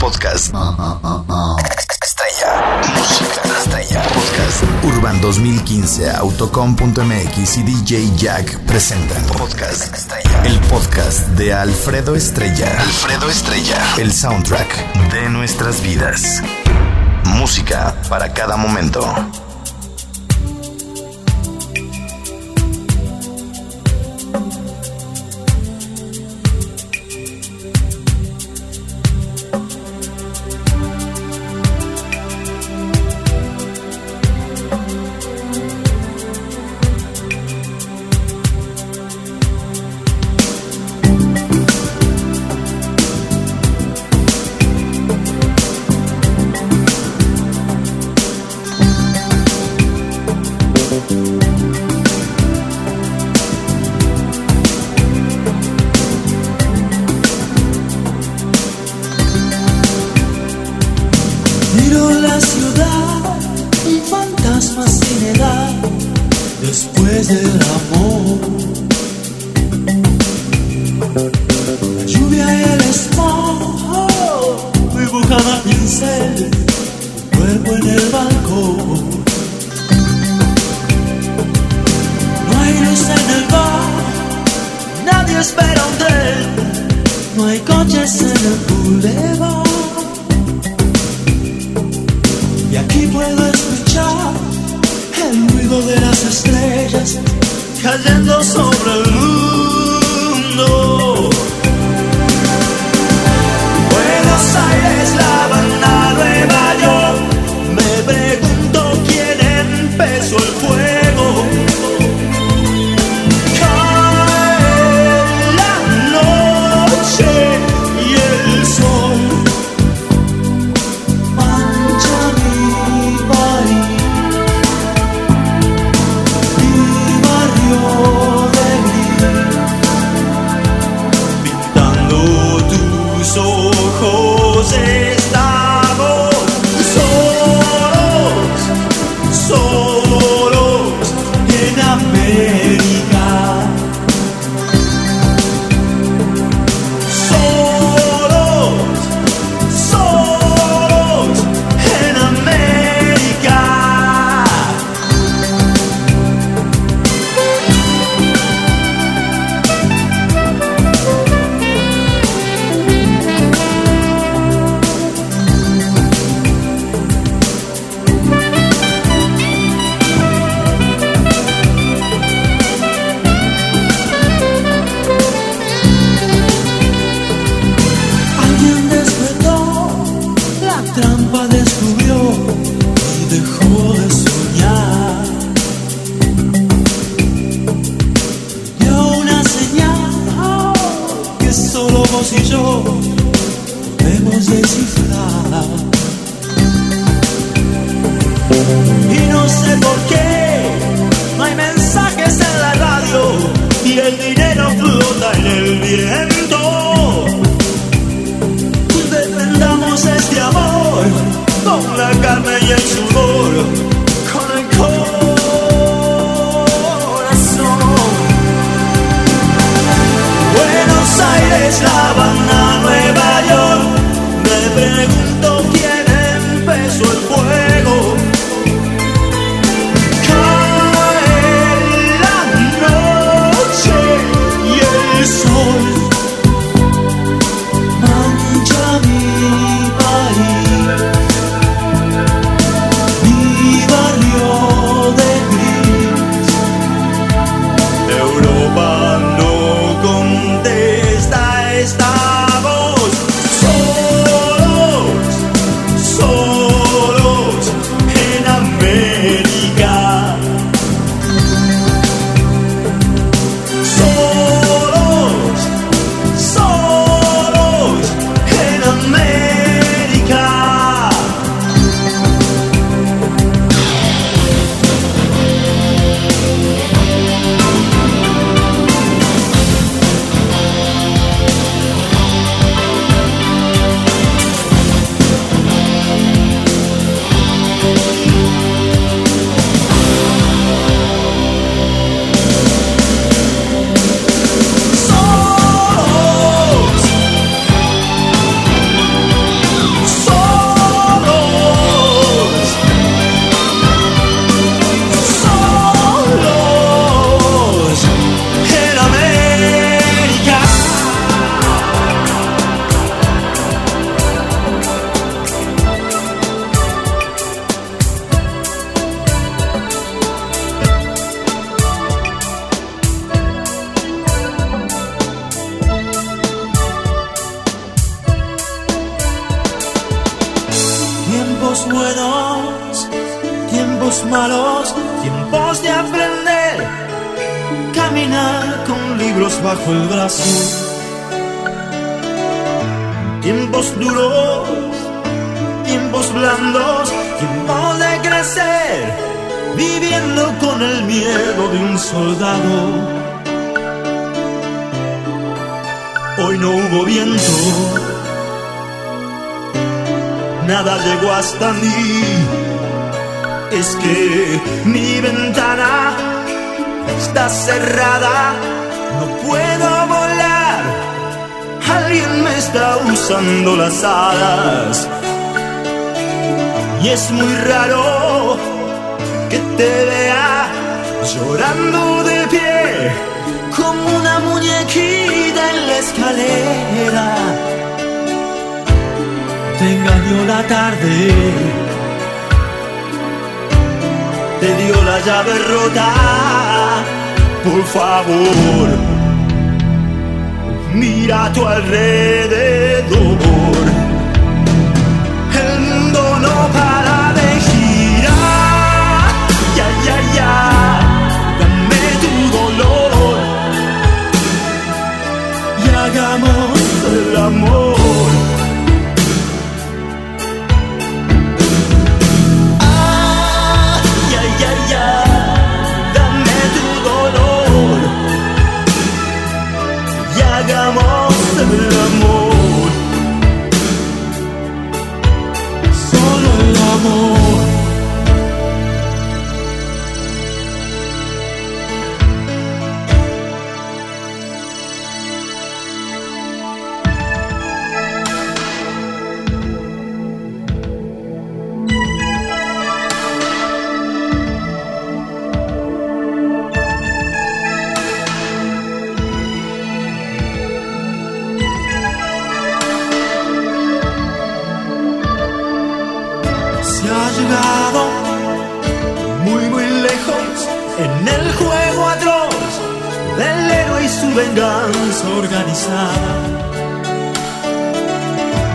Podcast. Estrella. Música estrella. Podcast. Urban 2015, autocom.mx y DJ Jack presentan. Podcast estrella. El podcast de Alfredo Estrella. Alfredo Estrella. El soundtrack de nuestras vidas. Música para cada momento. estrellas cayendo sobre el mundo. às see cerrada, no puedo volar. Alguien me está usando las alas. Y es muy raro que te vea llorando de pie como una muñequita en la escalera. Te engañó la tarde, te dio la llave rota. Por favor, mira a tu alrededor.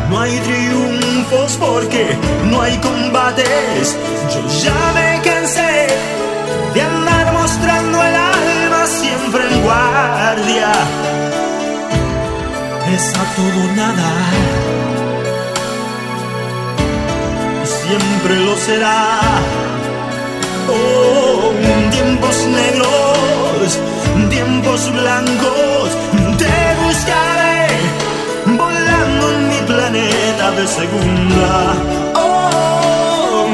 No hay triunfos porque no hay combates. Yo ya me cansé de andar mostrando el alma siempre en guardia. Es a todo nada. siempre lo será. Oh, tiempos negros, tiempos blancos, volando en mi planeta de segunda. Oh,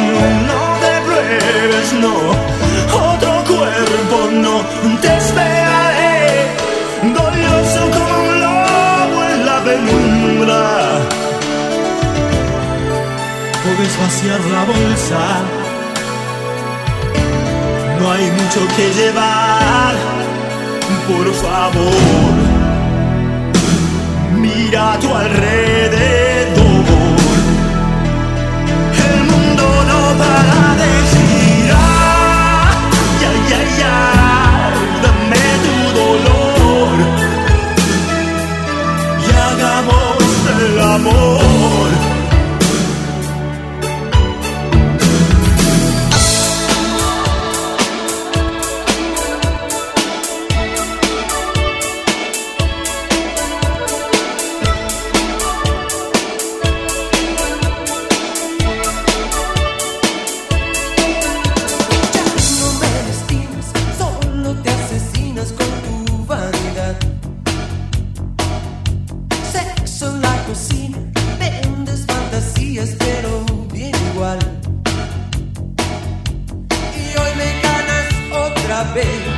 no te pruebes, no, otro cuerpo no, te esperaré, doloroso como un lobo en la penumbra puedes vaciar la bolsa. No hay mucho que llevar, por favor. Mira a tu alrededor. El mundo no para de girar. Ya, ya, ya, dame tu dolor. Y hagamos el amor. cocina vendes fantasías, pero bien igual. Y hoy me ganas otra vez.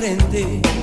Frente.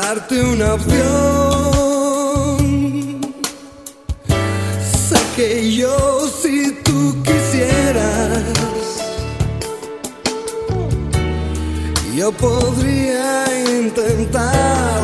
darte una opción. Sé que yo si tú quisieras, yo podría intentar.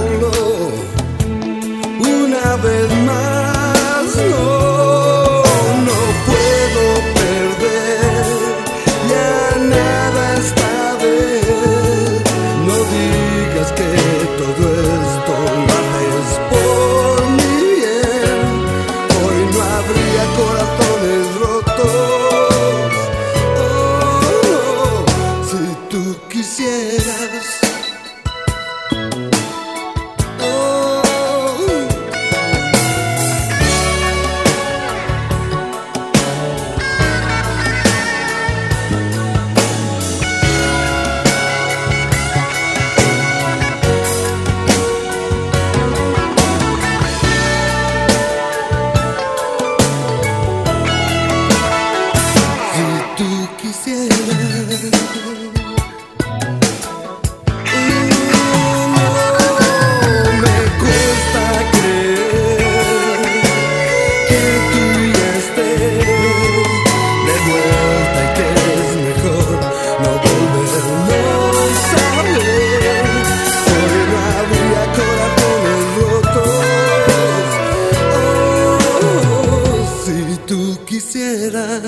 quisieras.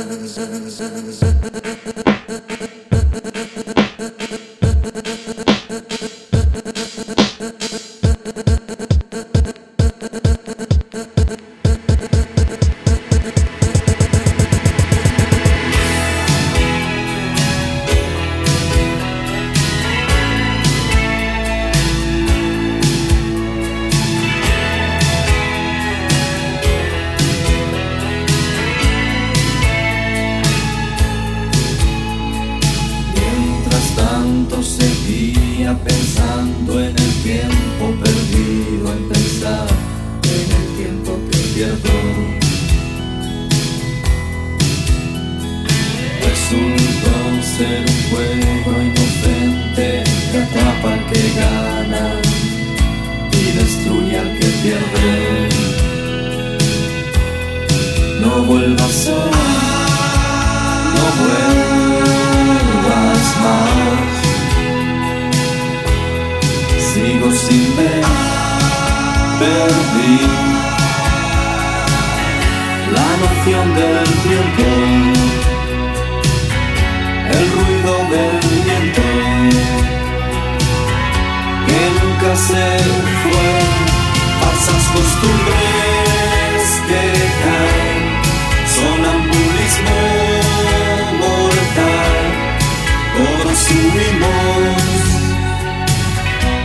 subimos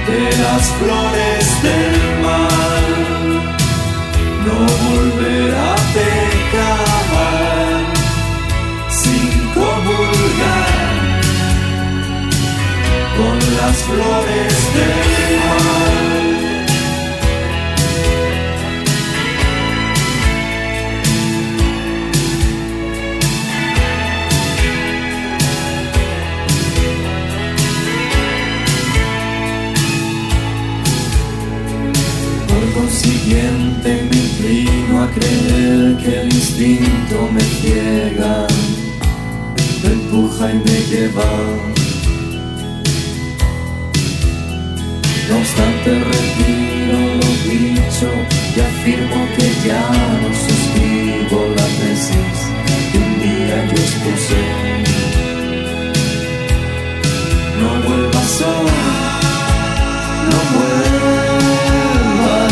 de las flores del mar, no volver a pecar sin comulgar con las flores del mar. Siguiente me inclino a creer que el instinto me ciega, me empuja y me lleva. No obstante retiro lo dicho y afirmo que ya no suscribo la tesis que un día yo expuse. No vuelvas sola, no vuelvas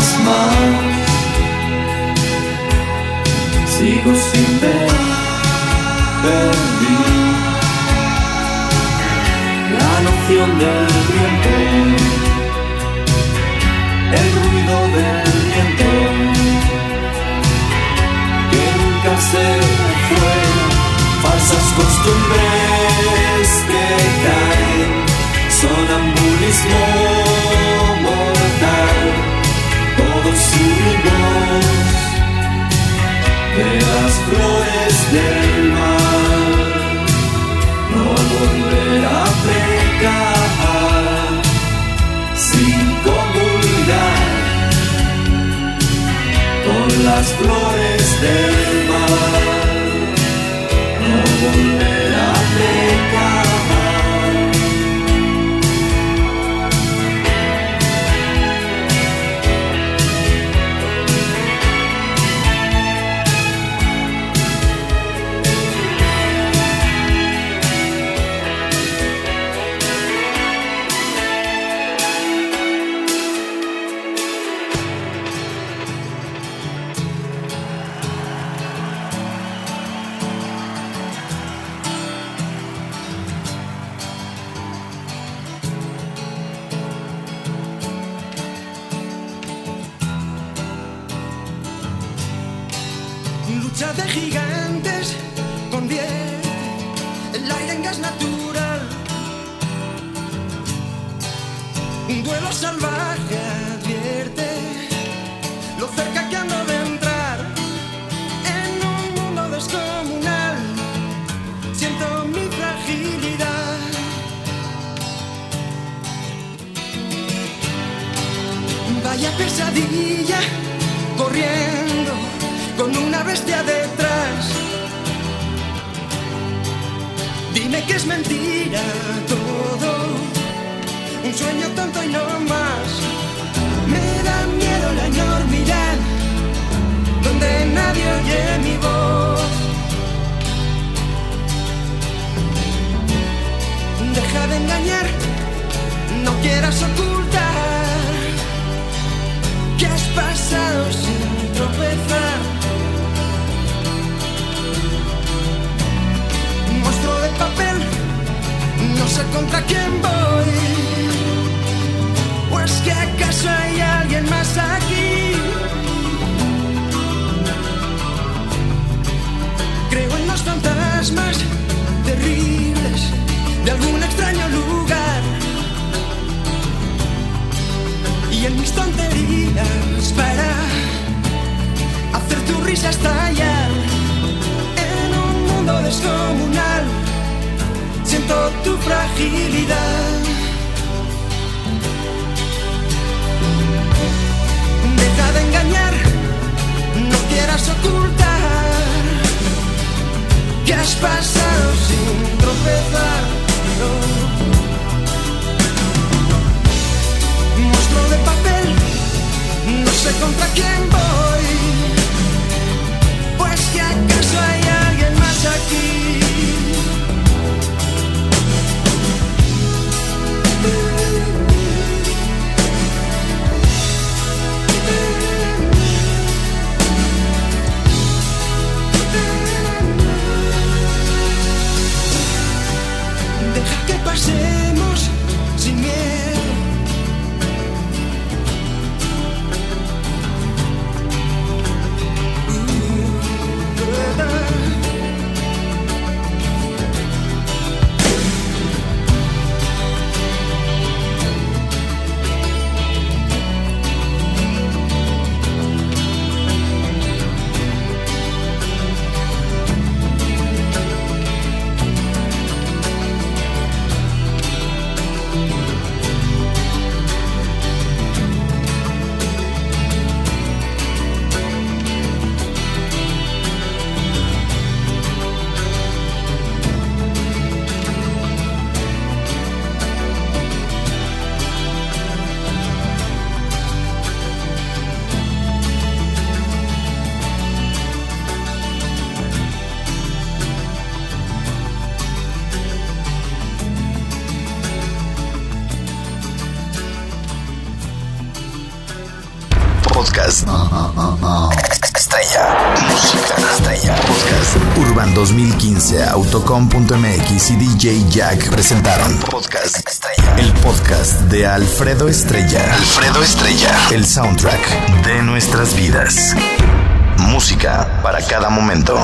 más más. Sigo sin ver, perdí la noción del viento, el ruido del viento que nunca se fue, falsas costumbres que caen, son ambulismos de las flores del mar, no volver a pecar sin comulgar con las flores del mar, no volver a pecar. Todo, un sueño tonto y no más. Me da miedo la enormidad, donde nadie oye mi voz. Deja de engañar, no quieras ocultar que has pasado sin tropezar. Monstruo de papel, sé contra quién voy. ¿O es que acaso hay alguien más aquí? Creo en los fantasmas terribles de algún extraño lugar y en mis tonterías para hacer tu risa estallar en un mundo descomunal. Siento tu fragilidad. Deja de engañar, no quieras ocultar que has pasado sin tropezar. no. monstruo de papel, no sé contra quién voy. Pues que acaso hay alguien más aquí. Autocom.mx y DJ Jack presentaron Podcast Estrella. El podcast de Alfredo Estrella. Alfredo Estrella. El soundtrack de nuestras vidas. Música para cada momento.